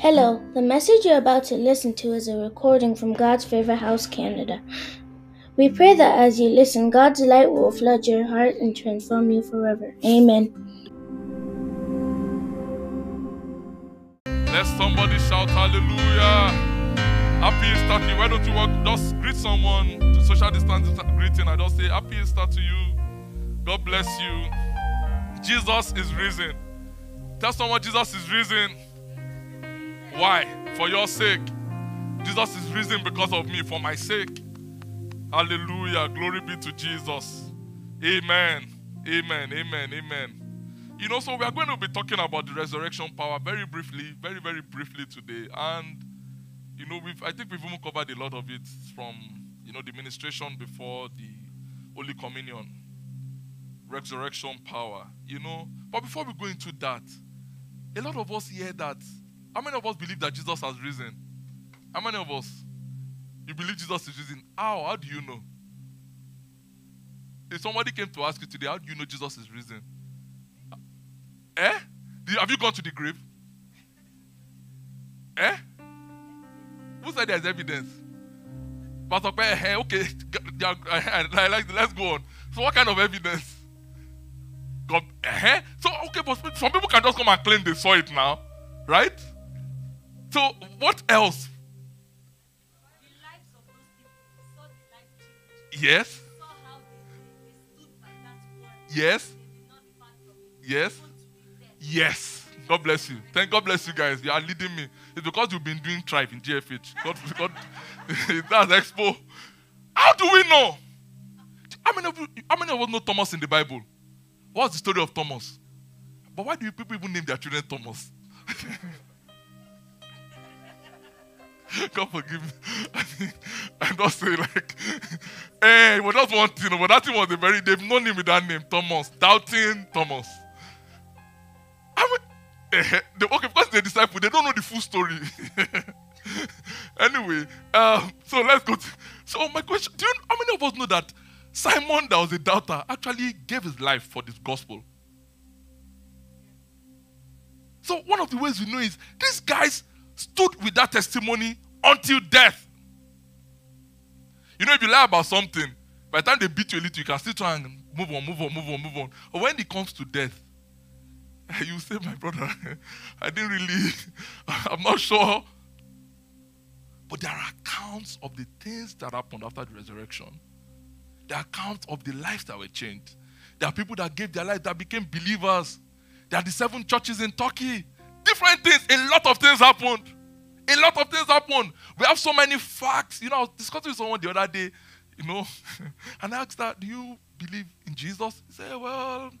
Hello, the message you're about to listen to is a recording from God's Favorite House Canada. We pray that as you listen, God's light will flood your heart and transform you forever. Amen. Let somebody shout hallelujah. Happy Easter to you. Why don't you walk? Just greet someone to social distance greeting. I just say happy Easter to you. God bless you. Jesus is risen. Tell someone Jesus is risen. Why? For your sake. Jesus is risen because of me, for my sake. Hallelujah. Glory be to Jesus. Amen. Amen. Amen. Amen. You know, so we are going to be talking about the resurrection power very briefly, very, very briefly today. And, you know, we've I think we've even covered a lot of it from, you know, the ministration before the Holy Communion. Resurrection power. You know. But before we go into that, a lot of us hear that. How many of us believe that Jesus has risen? How many of us? You believe Jesus is risen? How? How do you know? If somebody came to ask you today, how do you know Jesus is risen? Eh? Have you gone to the grave? Eh? Who said there's evidence? Pastor eh, okay, let's go on. So, what kind of evidence? God, eh? So, okay, but some people can just come and claim they saw it now, right? So, what else? Yes. Yes. Yes. Yes. God bless you. Thank God bless you guys. You are leading me. It's because you've been doing tribe in GFH. God, God that's expo. How do we know? How many, of you, how many of us know Thomas in the Bible? What's the story of Thomas? But why do people even name their children Thomas? God forgive me. I not saying like, hey, but that's one thing. But that thing was a very, they've known him with that name, Thomas. Doubting Thomas. I mean, eh, they, okay, because they're disciples, they don't know the full story. anyway, um, so let's go. To, so my question, do you, how many of us know that Simon, that was a doubter, actually gave his life for this gospel? So one of the ways we know is these guys stood with that testimony until death. You know, if you lie about something, by the time they beat you a little, you can still try and move on, move on, move on, move on. But when it comes to death, you say, my brother, I didn't really, I'm not sure. But there are accounts of the things that happened after the resurrection. Are accounts of the lives that were changed. There are people that gave their life that became believers. There are the seven churches in Turkey different things. A lot of things happened. A lot of things happen. We have so many facts. You know, I was discussing with someone the other day, you know, and I asked her, Do you believe in Jesus? He said, Well, um,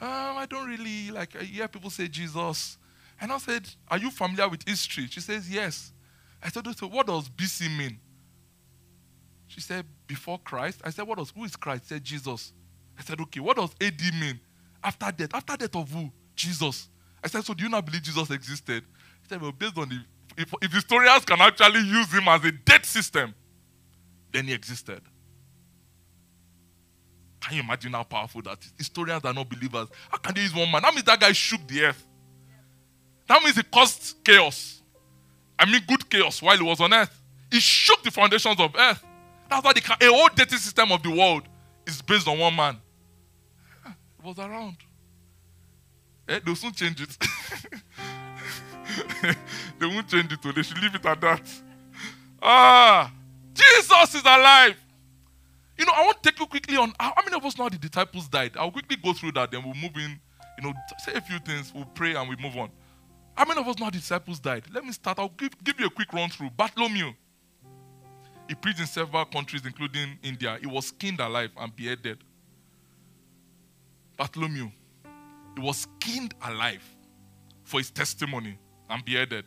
I don't really like I hear people say Jesus. And I said, Are you familiar with history? She says, Yes. I said, so what does BC mean? She said, Before Christ. I said, What does who is Christ? She said, Jesus. I said, Okay, what does AD mean? After death. After death of who? Jesus. I said, So do you not believe Jesus existed? He said, Well, based on the if, if historians can actually use him as a dead system, then he existed. Can you imagine how powerful that is? Historians are not believers. How can they use one man? That means that guy shook the earth. That means he caused chaos. I mean, good chaos while he was on earth. He shook the foundations of earth. That's why the, whole dirty system of the world is based on one man. It was around. Eh, they'll soon change it. they won't change it, they should leave it at that. Ah, Jesus is alive. You know, I want to take you quickly on how, how many of us know the disciples died. I'll quickly go through that, then we'll move in, you know, say a few things, we'll pray and we move on. How many of us know the disciples died? Let me start. I'll give, give you a quick run through. Bartholomew. He preached in several countries, including India. He was skinned alive and beheaded. Bartholomew. He was skinned alive for his testimony and beheaded.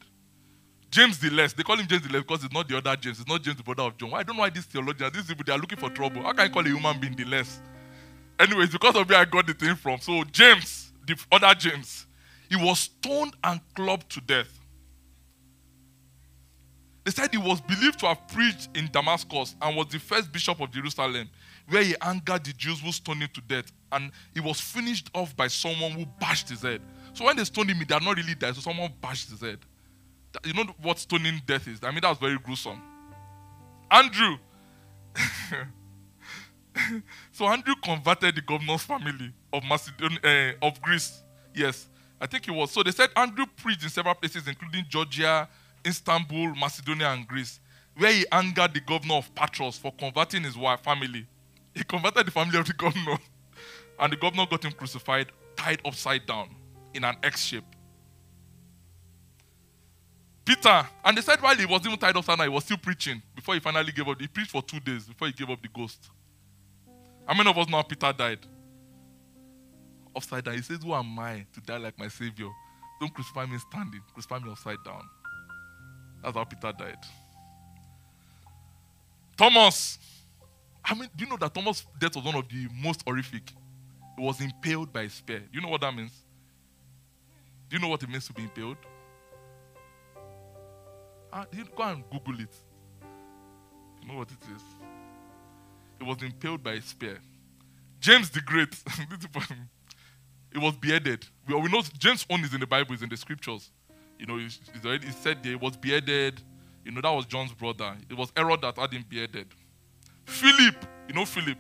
James the Less, they call him James the Less because it's not the other James, it's not James the brother of John. I don't know why these theologians, these people, they are looking for mm. trouble. How can I call a human being the less? Anyways, because of where I got the thing from. So James, the other James, he was stoned and clubbed to death. They said he was believed to have preached in Damascus and was the first bishop of Jerusalem, where he angered the Jews who stoned him to death. And he was finished off by someone who bashed his head. So when they stoned him, he did not really die, so someone bashed his head. You know what stoning death is? I mean, that was very gruesome. Andrew. so Andrew converted the governor's family of Macedonia, uh, of Greece. Yes, I think it was. So they said Andrew preached in several places, including Georgia, Istanbul, Macedonia, and Greece, where he angered the governor of Patras for converting his wife family. He converted the family of the governor, and the governor got him crucified, tied upside down in an X shape. Peter, and they said while he was even tied upside down, he was still preaching before he finally gave up. He preached for two days before he gave up the ghost. How many of us know Peter died? Upside down. He says, Who am I to die like my Savior? Don't crucify me standing, crucify me upside down. That's how Peter died. Thomas. I mean, do you know that Thomas' death was one of the most horrific? He was impaled by a spear. Do you know what that means? Do you know what it means to be impaled? Ah, you go and Google it. You know what it is? He was impaled by a spear. James the Great. he was beheaded. We, we know James' own is in the Bible, is in the scriptures. You know, it's, already it said there he was beheaded. You know, that was John's brother. It was Herod that had him beheaded. Philip, you know Philip.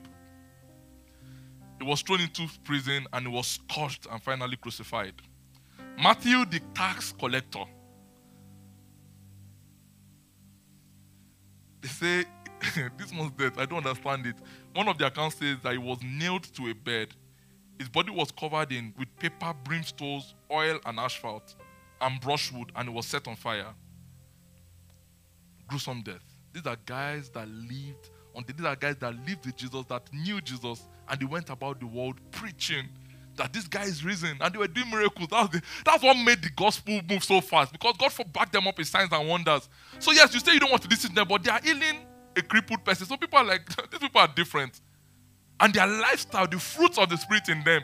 He was thrown into prison and he was scourged and finally crucified. Matthew, the tax collector. They say this man's death. I don't understand it. One of the accounts says that he was nailed to a bed. His body was covered in with paper, brimstones, oil, and asphalt, and brushwood, and it was set on fire. Gruesome death. These are guys that lived on these are guys that lived with Jesus, that knew Jesus, and they went about the world preaching that this guy is risen and they were doing miracles. That's, the, that's what made the gospel move so fast because God backed them up in signs and wonders. So, yes, you say you don't want to listen to them, but they are healing a crippled person. So, people are like, these people are different. And their lifestyle, the fruits of the Spirit in them,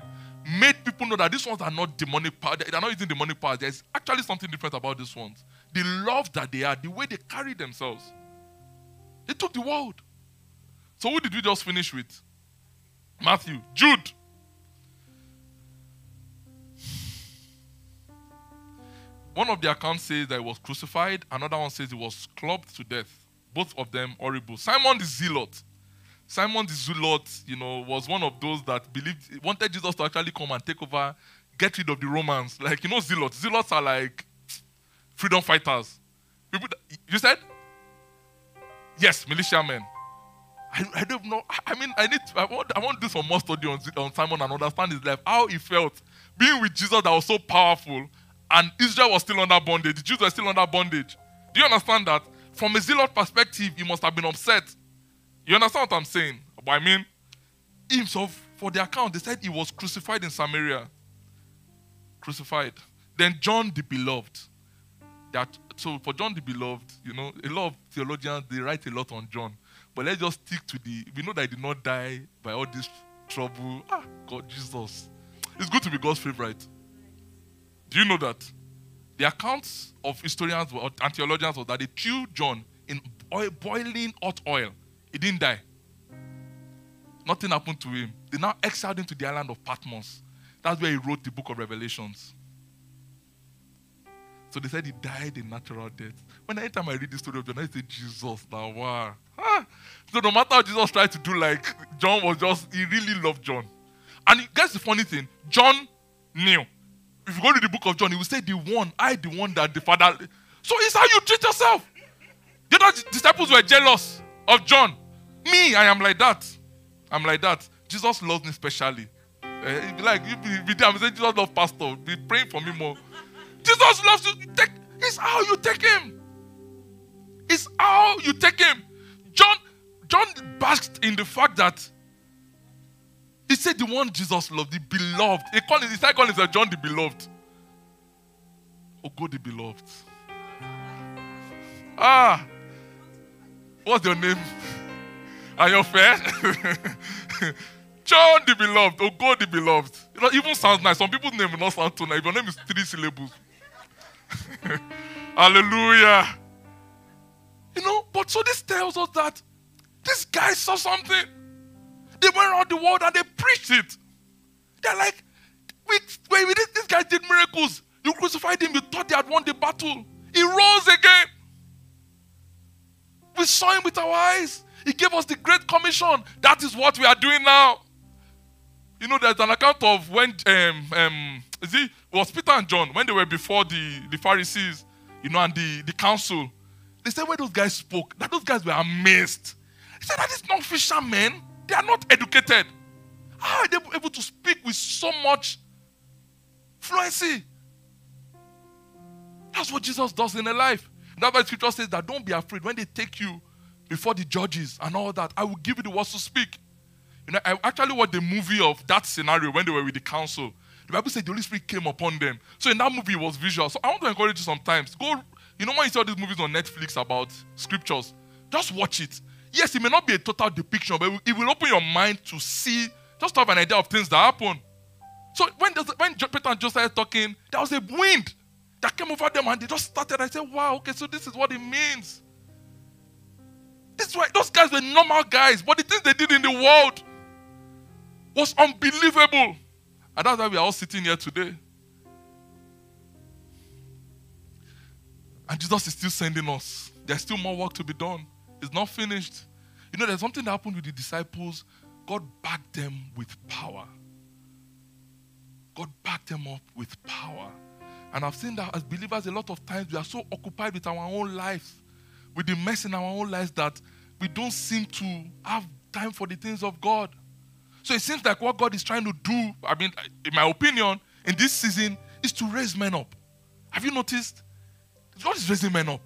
made people know that these ones are not demonic power. They're not using demonic power. There's actually something different about these ones. The love that they are, the way they carry themselves. They took the world. So, who did we just finish with? Matthew. Jude. One of the accounts says that he was crucified, another one says he was clubbed to death. Both of them horrible. Simon the Zealot. Simon the Zealot, you know, was one of those that believed wanted Jesus to actually come and take over, get rid of the Romans. Like, you know, Zealots. Zealots are like freedom fighters. You said? Yes, militiamen. I, I don't know. I mean, I need to, I want I want to do some more study on, on Simon and understand his life, how he felt being with Jesus that was so powerful and Israel was still under bondage. The Jews were still under bondage. Do you understand that? From a zealot perspective, he must have been upset. You understand what I'm saying? But I mean, himself, for the account, they said he was crucified in Samaria. Crucified. Then John the Beloved. That so for John the Beloved, you know, a lot of theologians they write a lot on John. But let's just stick to the we know that he did not die by all this trouble. Ah, God Jesus. It's good to be God's favorite. Do you know that? The accounts of historians and theologians was that they threw John in oil, boiling hot oil. He didn't die. Nothing happened to him. They now exiled him to the island of Patmos. That's where he wrote the book of Revelations. So they said he died a natural death. When anytime I read the story of John, I say, Jesus, now wow. Ah. So no matter how Jesus tried to do, like John was just, he really loved John. And guess the funny thing, John knew if you go to the book of John, he will say, The one, I, the one that the Father. So it's how you treat yourself. The other disciples were jealous of John. Me, I am like that. I'm like that. Jesus loves me specially. Uh, like, you be, there, I'm saying, Jesus loves Pastor. Be praying for me more. Jesus loves you. Take, it's how you take him. It's how you take him. John, John basked in the fact that he said the one Jesus loved, the beloved. He called it, started calling himself John the beloved. Oh God the beloved. Ah. What's your name? Are you fair? John the beloved. Oh God the beloved. You know, even sounds nice. Some people's name will not sound too nice. Your name is three syllables. Hallelujah. You know, but so this tells us that this guy saw something. They went around the world and they preached it. They're like, wait, wait, wait this guy did miracles. You crucified him, you thought they had won the battle. He rose again. We saw him with our eyes. He gave us the Great Commission. That is what we are doing now. You know, there's an account of when um, um, is it was Peter and John when they were before the, the Pharisees, you know, and the, the council. They said when those guys spoke, that those guys were amazed. He said that is not fishermen. They are not educated. How are they able to speak with so much fluency? That's what Jesus does in a life. That's why scripture says that don't be afraid when they take you before the judges and all that. I will give you the words to speak. You know, I actually watched the movie of that scenario when they were with the council. The Bible said the Holy Spirit came upon them. So in that movie, it was visual. So I want to encourage you sometimes. Go, you know, when you see all these movies on Netflix about scriptures, just watch it. Yes, it may not be a total depiction, but it will open your mind to see, just to have an idea of things that happen. So when, when Peter and John started talking, there was a wind that came over them and they just started. I said, wow, okay, so this is what it means. This is why those guys were normal guys, but the things they did in the world was unbelievable. And that's why we are all sitting here today. And Jesus is still sending us. There's still more work to be done. It's not finished. You know, there's something that happened with the disciples. God backed them with power. God backed them up with power. And I've seen that as believers, a lot of times we are so occupied with our own lives, with the mess in our own lives, that we don't seem to have time for the things of God. So it seems like what God is trying to do, I mean, in my opinion, in this season, is to raise men up. Have you noticed? God is raising men up.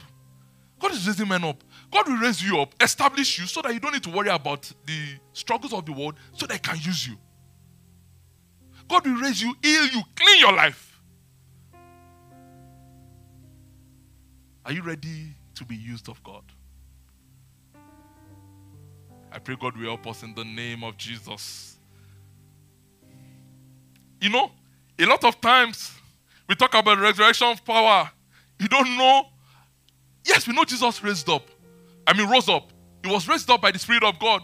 God is raising men up. God will raise you up, establish you so that you don't need to worry about the struggles of the world so He can use you. God will raise you, heal you, clean your life. Are you ready to be used of God? I pray God will help us in the name of Jesus. You know, a lot of times we talk about resurrection of power. You don't know. Yes, we know Jesus raised up. I mean, rose up. He was raised up by the Spirit of God.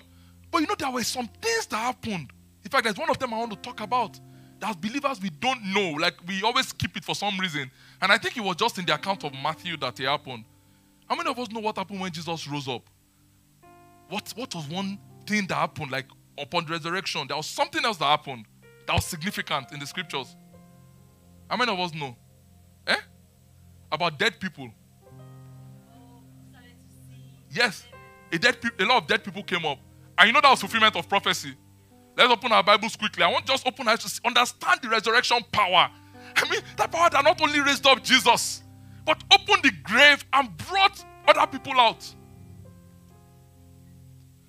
But you know, there were some things that happened. In fact, there's one of them I want to talk about. That as believers, we don't know. Like, we always keep it for some reason. And I think it was just in the account of Matthew that it happened. How many of us know what happened when Jesus rose up? What, what was one thing that happened, like upon the resurrection? There was something else that happened that was significant in the scriptures. How many of us know? Eh? About dead people. Yes. A, dead pe- a lot of dead people came up. And you know that was fulfillment of prophecy. Let's open our Bibles quickly. I want just open eyes to understand the resurrection power. I mean, that power that not only raised up Jesus, but opened the grave and brought other people out.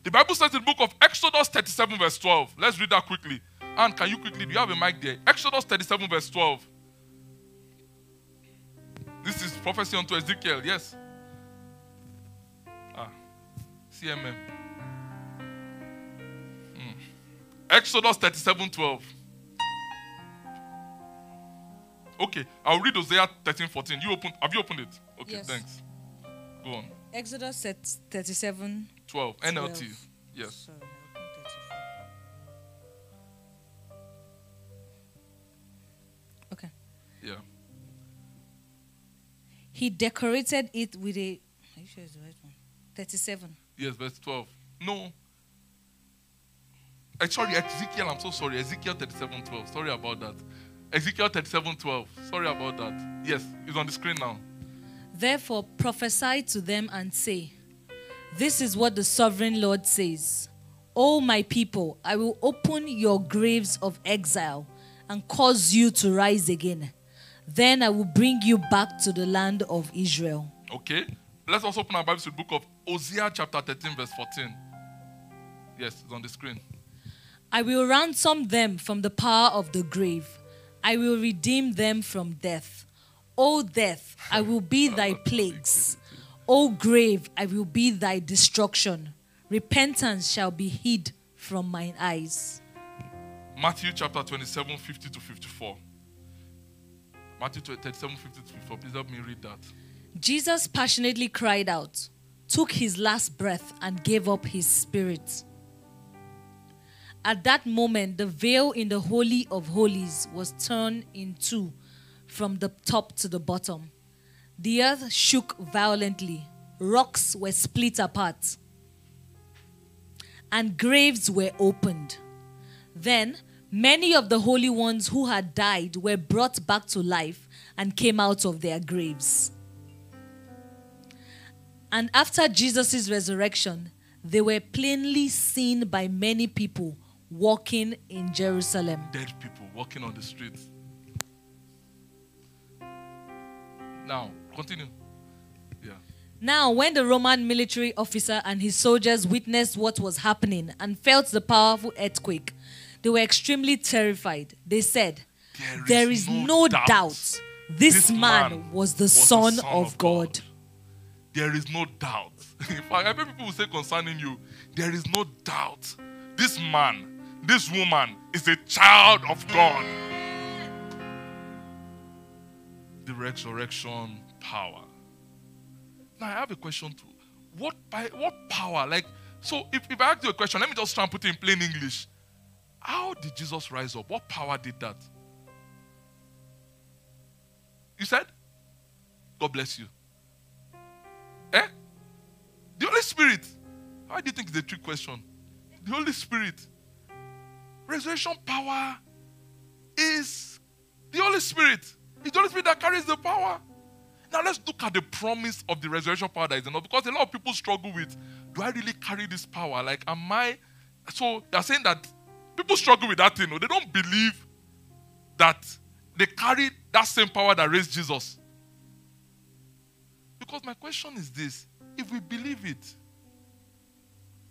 The Bible says in the book of Exodus 37, verse 12. Let's read that quickly. And can you quickly, do you have a mic there? Exodus 37, verse 12. This is prophecy unto Ezekiel, yes. Ah, CMM. Hmm. Exodus 37, 12. Okay, I'll read Hosea 13, 14. You open have you opened it? Okay, Yes. thanks. Go on. Exodus 37. 12. NLT. 12. Yes. Sorry, I opened 34. Okay. Yeah. He decorated it with a. Are you sure it's the right one? 37. Yes, verse 12. No. Sorry, Ezekiel, I'm so sorry. Ezekiel 37 12. Sorry about that. Ezekiel 37 12. Sorry about that. Yes, it's on the screen now. Therefore prophesy to them and say, This is what the sovereign Lord says. O my people, I will open your graves of exile and cause you to rise again. Then I will bring you back to the land of Israel. Okay. Let's also open our Bibles to the book of Hosea, chapter 13, verse 14. Yes, it's on the screen. I will ransom them from the power of the grave. I will redeem them from death. O death, I will be thy plagues. O grave, I will be thy destruction. Repentance shall be hid from mine eyes. Matthew chapter 27, 50 to 54. Matthew 37, 50 to 54. Please help me read that. Jesus passionately cried out, took his last breath, and gave up his spirit. At that moment, the veil in the Holy of Holies was torn in two from the top to the bottom. The earth shook violently, rocks were split apart, and graves were opened. Then many of the holy ones who had died were brought back to life and came out of their graves. And after Jesus' resurrection, they were plainly seen by many people walking in Jerusalem. Dead people walking on the streets. Now, continue. Yeah. Now, when the Roman military officer and his soldiers witnessed what was happening and felt the powerful earthquake, they were extremely terrified. They said, There is, no, doubt, this, man, was the Son, of God. There is no doubt. In fact, I bet people will say concerning you, there is no doubt. This man, this woman is a child of God. The resurrection power. Now I have a question too. What by what power? Like, so if, if I ask you a question, let me just try and put it in plain English. How did Jesus rise up? What power did that? You said? God bless you. Eh? The Holy Spirit. Why do you think it's a trick question? The Holy Spirit. Resurrection power is the Holy Spirit. It's the Holy Spirit that carries the power. Now let's look at the promise of the resurrection power that is enough. Because a lot of people struggle with, do I really carry this power? Like, am I? So they're saying that people struggle with that thing. They don't believe that they carry that same power that raised Jesus. Because my question is this if we believe it,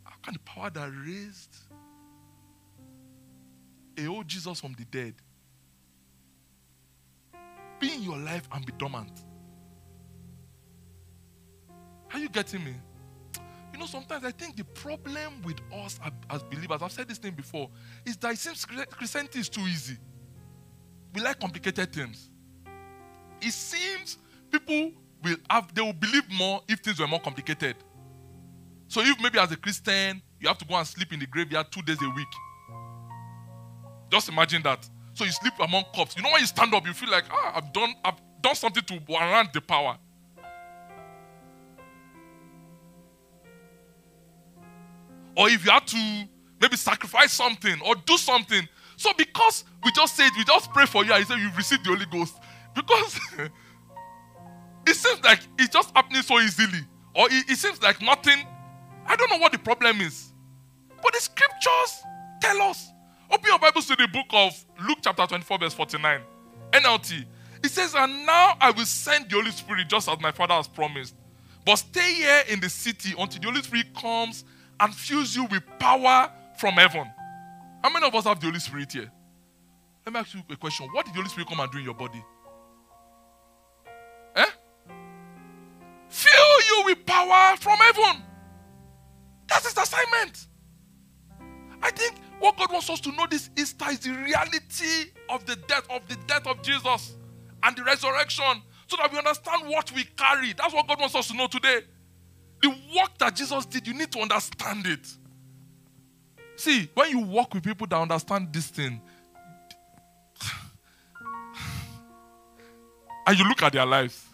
how can the power that raised a old Jesus from the dead be in your life and be dormant? Are you getting me? You know, sometimes I think the problem with us as believers, I've said this thing before, is that it seems Christianity is too easy. We like complicated things. It seems people will have they will believe more if things were more complicated. So if maybe as a Christian you have to go and sleep in the graveyard two days a week. Just imagine that. So you sleep among corpses. You know when you stand up, you feel like, ah, I've done I've done something to warrant the power. Or if you have to maybe sacrifice something or do something. So because we just said we just pray for you and you say you've received the Holy Ghost. Because It seems like it's just happening so easily. Or it, it seems like nothing. I don't know what the problem is. But the scriptures tell us. Open your Bibles to the book of Luke chapter 24, verse 49. NLT. It says, And now I will send the Holy Spirit just as my Father has promised. But stay here in the city until the Holy Spirit comes and fills you with power from heaven. How many of us have the Holy Spirit here? Let me ask you a question. What did the Holy Spirit come and do in your body? Eh? Fill you with power from heaven. That's his assignment. I think what God wants us to know this Easter is the reality of the death of the death of Jesus and the resurrection, so that we understand what we carry. That's what God wants us to know today. The work that Jesus did, you need to understand it. See, when you work with people that understand this thing, and you look at their lives,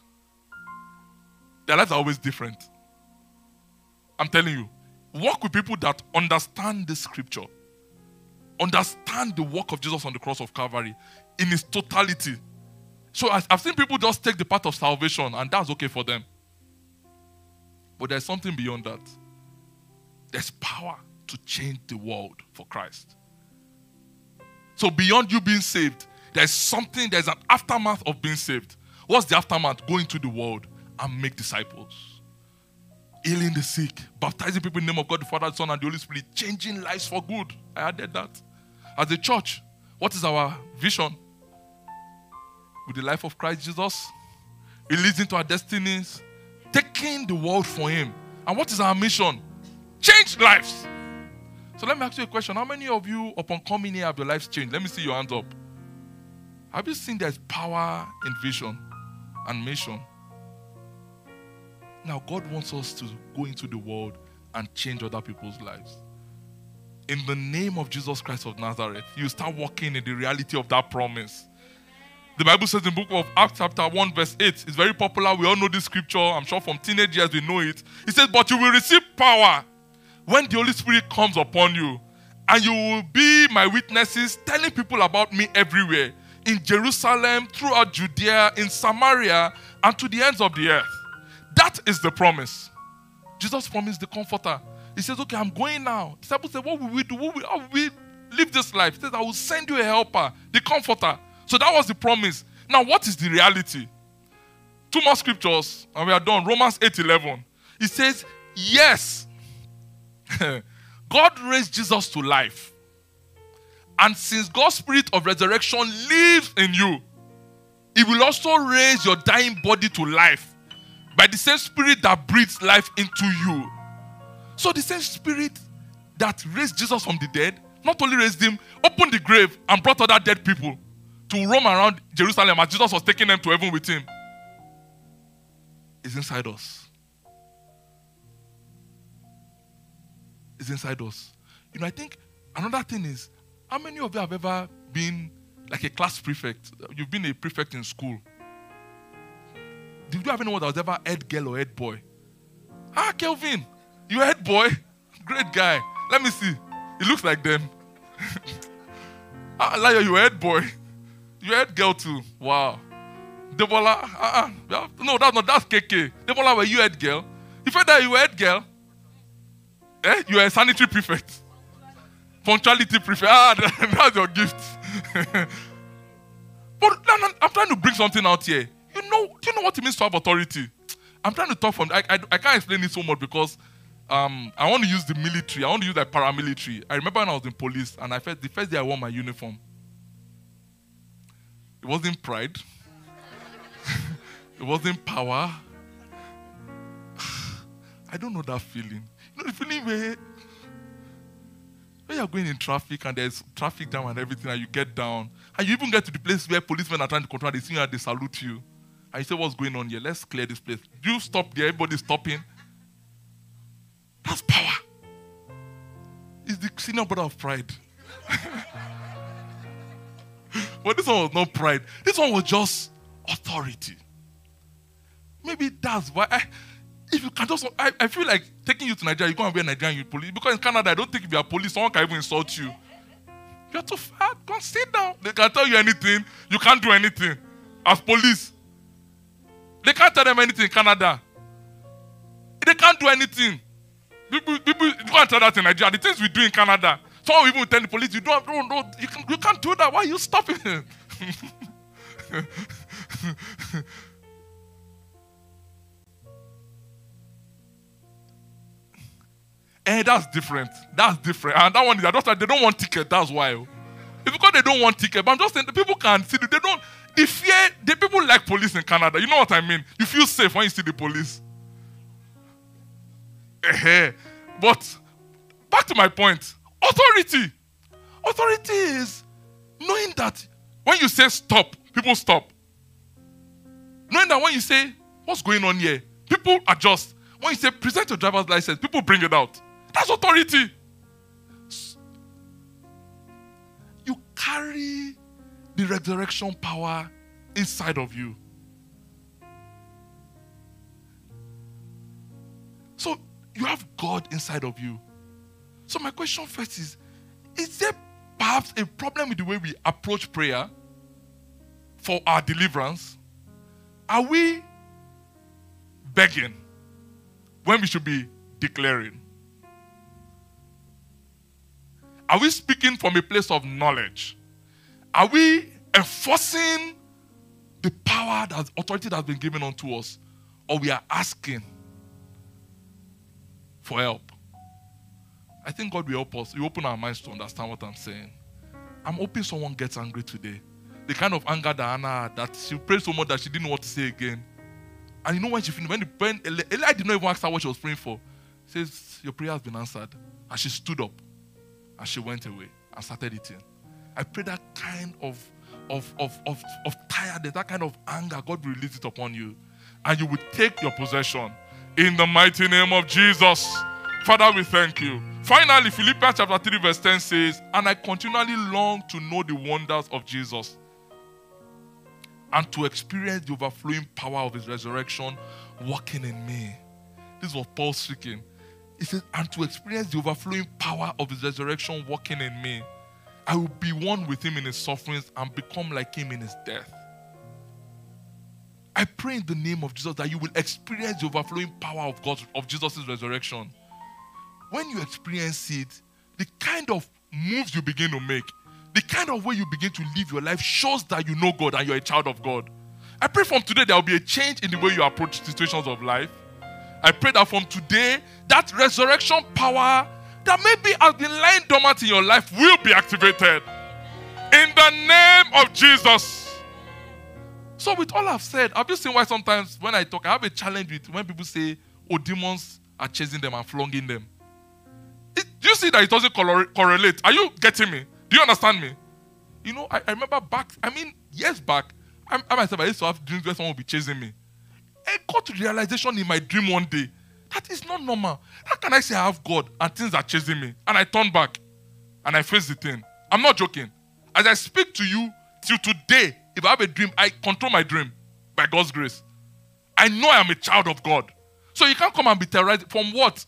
their lives are always different. I'm telling you, work with people that understand the scripture, understand the work of Jesus on the cross of Calvary in its totality. So I've seen people just take the path of salvation, and that's okay for them. But there's something beyond that. There's power to change the world for Christ. So beyond you being saved, there's something, there's an aftermath of being saved. What's the aftermath? Go into the world and make disciples. Healing the sick, baptizing people in the name of God, the Father, the Son, and the Holy Spirit, changing lives for good. I added that. As a church, what is our vision? With the life of Christ Jesus, releasing into our destinies, taking the world for Him. And what is our mission? Change lives. So let me ask you a question. How many of you, upon coming here, have your lives changed? Let me see your hands up. Have you seen there's power in vision and mission? Now, God wants us to go into the world and change other people's lives. In the name of Jesus Christ of Nazareth, you start walking in the reality of that promise. The Bible says in the book of Acts, chapter 1, verse 8, it's very popular. We all know this scripture. I'm sure from teenage years we know it. It says, But you will receive power when the Holy Spirit comes upon you, and you will be my witnesses, telling people about me everywhere in Jerusalem, throughout Judea, in Samaria, and to the ends of the earth. That is the promise. Jesus promised the comforter. He says, Okay, I'm going now. Disciples say, What will we do? Will, how will we live this life? He says, I will send you a helper, the comforter. So that was the promise. Now, what is the reality? Two more scriptures, and we are done. Romans 8 11. It says, Yes, God raised Jesus to life. And since God's spirit of resurrection lives in you, He will also raise your dying body to life by the same spirit that breathes life into you. So, the same spirit that raised Jesus from the dead not only raised him, opened the grave and brought other dead people to roam around Jerusalem as Jesus was taking them to heaven with him, is inside us. Is inside us. You know, I think another thing is how many of you have ever been like a class prefect? You've been a prefect in school. Did you have anyone that was ever head girl or head boy? Ah, Kelvin, you head boy? Great guy. Let me see. It looks like them. ah, Liar, you head boy. You head girl too. Wow. Debola, uh, uh, no, that's not, that's KK. Debola, were you head girl? You felt that you were head girl? Eh? You are a sanitary prefect. Punctuality prefect. Ah, that's your gift. but I'm trying to bring something out here. You know, do you know what it means to have authority? I'm trying to talk from, I, I, I can't explain it so much because um, I want to use the military. I want to use like paramilitary. I remember when I was in police and I felt the first day I wore my uniform. It wasn't pride. it wasn't power. I don't know that feeling. You know the feeling where when you're going in traffic and there's traffic jam and everything, and you get down, and you even get to the place where policemen are trying to control, they see you and they salute you. And you say, What's going on here? Let's clear this place. You stop there, everybody's stopping. That's power. It's the senior brother of pride. but this one was not pride. This one was just authority. Maybe that's why I, if you can just, I, I feel like taking you to Nigeria, you're going to be a Nigerian youth police. Because in Canada, I don't think if you're a police, someone can even insult you. You're too fat. Go and sit down. They can tell you anything. You can't do anything. As police. They can't tell them anything in Canada. They can't do anything. People, people you can't tell that in Nigeria. The things we do in Canada. Some even tell the police, you don't, don't, don't you, can, you can't do that. Why are you stopping him? Eh, that's different. That's different. And that one is just like they don't want ticket. That's why. It's because they don't want ticket. But I'm just saying the people can see. They don't. The fear. The people like police in Canada. You know what I mean? You feel safe when you see the police. Eh, but back to my point. Authority. Authority is knowing that when you say stop, people stop. Knowing that when you say what's going on here, people adjust. When you say present your driver's license, people bring it out. That's authority. You carry the resurrection power inside of you. So you have God inside of you. So my question first is is there perhaps a problem with the way we approach prayer for our deliverance? Are we begging when we should be declaring? Are we speaking from a place of knowledge? Are we enforcing the power that authority that has been given unto us? Or we are asking for help? I think God will help us. You open our minds to understand what I'm saying. I'm hoping someone gets angry today. The kind of anger that Hannah had, that she prayed so much that she didn't know what to say again. And you know when she finished, when, the, when Eli, Eli did not even ask her what she was praying for. says, Your prayer has been answered. And she stood up and she went away and started eating. I pray that kind of of, of, of, of tiredness, that kind of anger, God will release it upon you. And you will take your possession in the mighty name of Jesus. Father, we thank you. Finally, Philippians chapter 3, verse 10 says, And I continually long to know the wonders of Jesus. and to experience the overflowing power of his resurrection working in me. This was Paul speaking. He said, and to experience the overflowing power of his resurrection working in me, I will be one with him in his sufferings and become like him in his death. I pray in the name of Jesus that you will experience the overflowing power of God of Jesus' resurrection. When you experience it, the kind of moves you begin to make, the kind of way you begin to live your life shows that you know God and you're a child of God. I pray from today there will be a change in the way you approach situations of life. I pray that from today, that resurrection power that maybe has been lying dormant in your life will be activated. In the name of Jesus. So, with all I've said, have you seen why sometimes when I talk, I have a challenge with when people say, oh, demons are chasing them and flogging them. It, do you see that it doesn't correlate? Are you getting me? Do you understand me? You know, I, I remember back, I mean, years back, I, I myself, I used to have dreams where someone would be chasing me. I got to realization in my dream one day that is not normal. How can I say I have God and things are chasing me? And I turn back and I face the thing. I'm not joking. As I speak to you till today, if I have a dream, I control my dream by God's grace. I know I am a child of God. So you can't come and be terrorized. From what?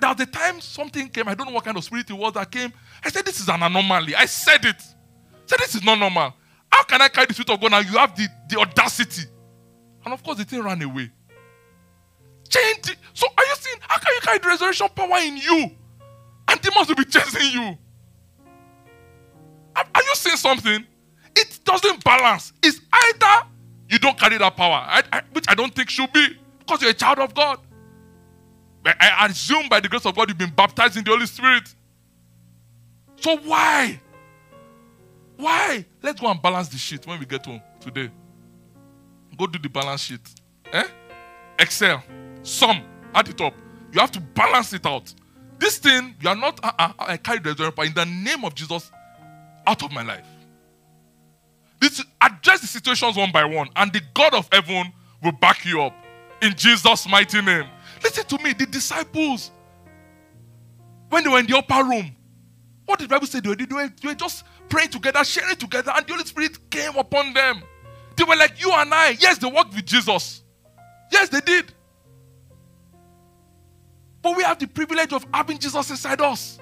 Was a time something came. I don't know what kind of spirit it was that came. I said, This is an anomaly. I said it. I said, This is not normal. How can I carry the spirit of God now? You have the, the audacity. And of course, the thing ran away. Change it. So are you seeing how can you carry the resurrection power in you? And demons will be chasing you. Are, are you seeing something? It doesn't balance. It's either you don't carry that power, I, I, which I don't think should be, because you're a child of God. I assume by the grace of God you've been baptized in the Holy Spirit. So why? Why? Let's go and balance the sheet when we get home today. Go do the balance sheet. Eh? Excel. Sum. Add it up. You have to balance it out. This thing, you are not, uh, uh, I carry the resurrection in the name of Jesus out of my life. This address the situations one by one, and the God of heaven will back you up in Jesus' mighty name. Listen to me, the disciples, when they were in the upper room, what did the Bible say they were doing? They were just praying together, sharing together, and the Holy Spirit came upon them. They were like you and I. Yes, they walked with Jesus. Yes, they did. But we have the privilege of having Jesus inside us.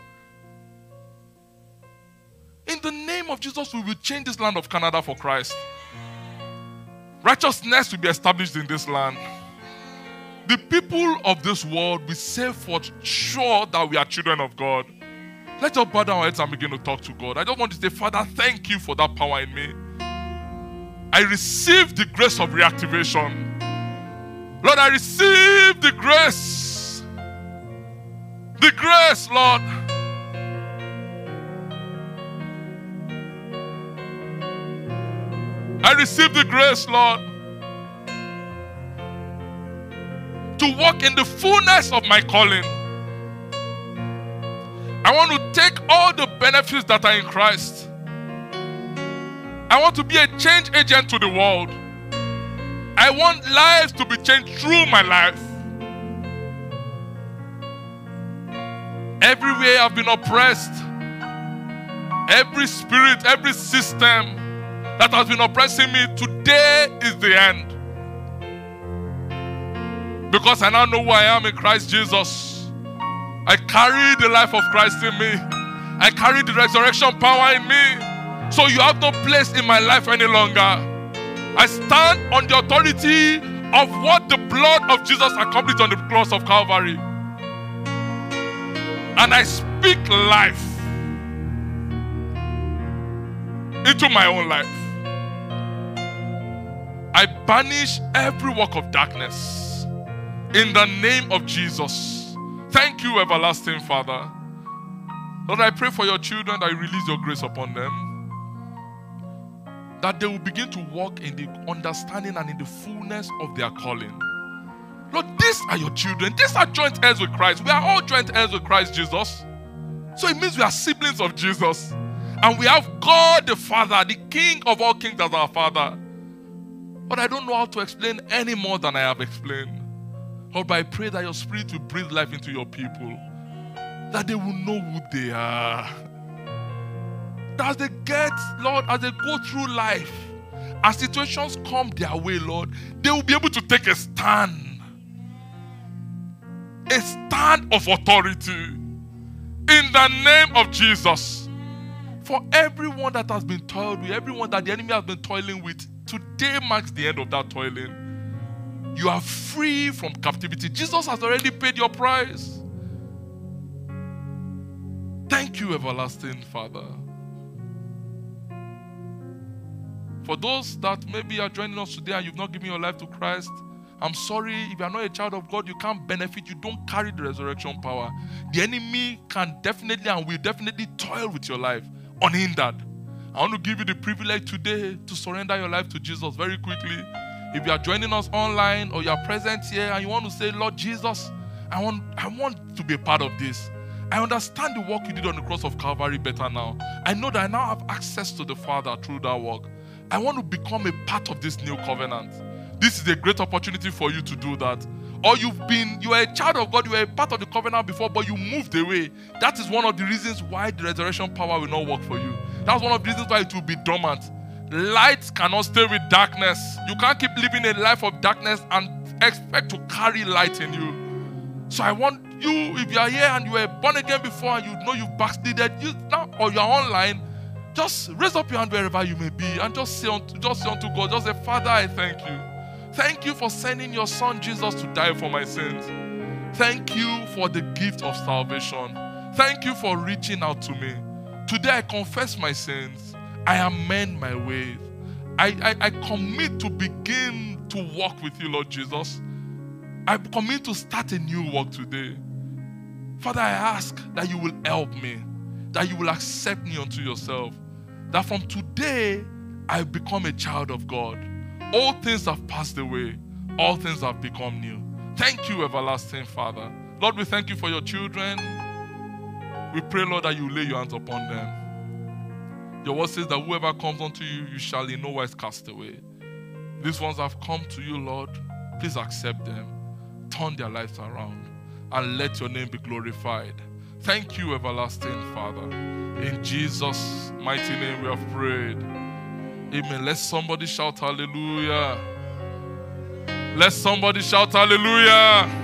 In the name of Jesus, we will change this land of Canada for Christ. Righteousness will be established in this land. The people of this world will say for sure that we are children of God. Let's bow down our heads and begin to talk to God. I just want to say, Father, thank you for that power in me. I receive the grace of reactivation. Lord, I receive the grace. The grace, Lord. I receive the grace, Lord, to walk in the fullness of my calling. I want to take all the benefits that are in Christ. I want to be a change agent to the world. I want lives to be changed through my life. Everywhere I've been oppressed, every spirit, every system, that has been oppressing me, today is the end. Because I now know who I am in Christ Jesus. I carry the life of Christ in me, I carry the resurrection power in me. So you have no place in my life any longer. I stand on the authority of what the blood of Jesus accomplished on the cross of Calvary. And I speak life into my own life. I banish every work of darkness in the name of Jesus. Thank you, everlasting Father. Lord, I pray for your children that you release your grace upon them. That they will begin to walk in the understanding and in the fullness of their calling. Lord, these are your children. These are joint heirs with Christ. We are all joint heirs with Christ Jesus. So it means we are siblings of Jesus. And we have God the Father, the King of all kings, as our Father. But I don't know how to explain any more than I have explained. Lord, I pray that your spirit will breathe life into your people, that they will know who they are. That as they get, Lord, as they go through life, as situations come their way, Lord, they will be able to take a stand. A stand of authority. In the name of Jesus. For everyone that has been toiled with, everyone that the enemy has been toiling with, today marks the end of that toiling. You are free from captivity. Jesus has already paid your price. Thank you, everlasting Father. For those that maybe are joining us today and you've not given your life to Christ, I'm sorry if you are not a child of God, you can't benefit. You don't carry the resurrection power. The enemy can definitely and will definitely toil with your life unhindered. I want to give you the privilege today to surrender your life to Jesus very quickly. If you are joining us online or you are present here and you want to say, Lord Jesus, I want, I want to be a part of this. I understand the work you did on the cross of Calvary better now. I know that I now have access to the Father through that work. I want to become a part of this new covenant. This is a great opportunity for you to do that. Or you've been, you are a child of God, you were a part of the covenant before, but you moved away. That is one of the reasons why the resurrection power will not work for you. That's one of the reasons why it will be dormant. Light cannot stay with darkness. You can't keep living a life of darkness and expect to carry light in you. So I want you, if you are here and you were born again before and you know you've backslided, you now or you're online, just raise up your hand wherever you may be and just say unto, just say unto God, just say, Father, I thank you. Thank you for sending your son Jesus to die for my sins. Thank you for the gift of salvation. Thank you for reaching out to me. Today I confess my sins. I amend my ways. I, I, I commit to begin to walk with you, Lord Jesus. I commit to start a new work today. Father, I ask that you will help me, that you will accept me unto yourself, that from today I become a child of God. All things have passed away, all things have become new. Thank you, everlasting Father. Lord, we thank you for your children. We pray, Lord, that you lay your hands upon them. Your word says that whoever comes unto you, you shall in no wise cast away. These ones have come to you, Lord. Please accept them. Turn their lives around and let your name be glorified. Thank you, everlasting Father. In Jesus' mighty name we have prayed. Amen. Let somebody shout hallelujah. Let somebody shout hallelujah.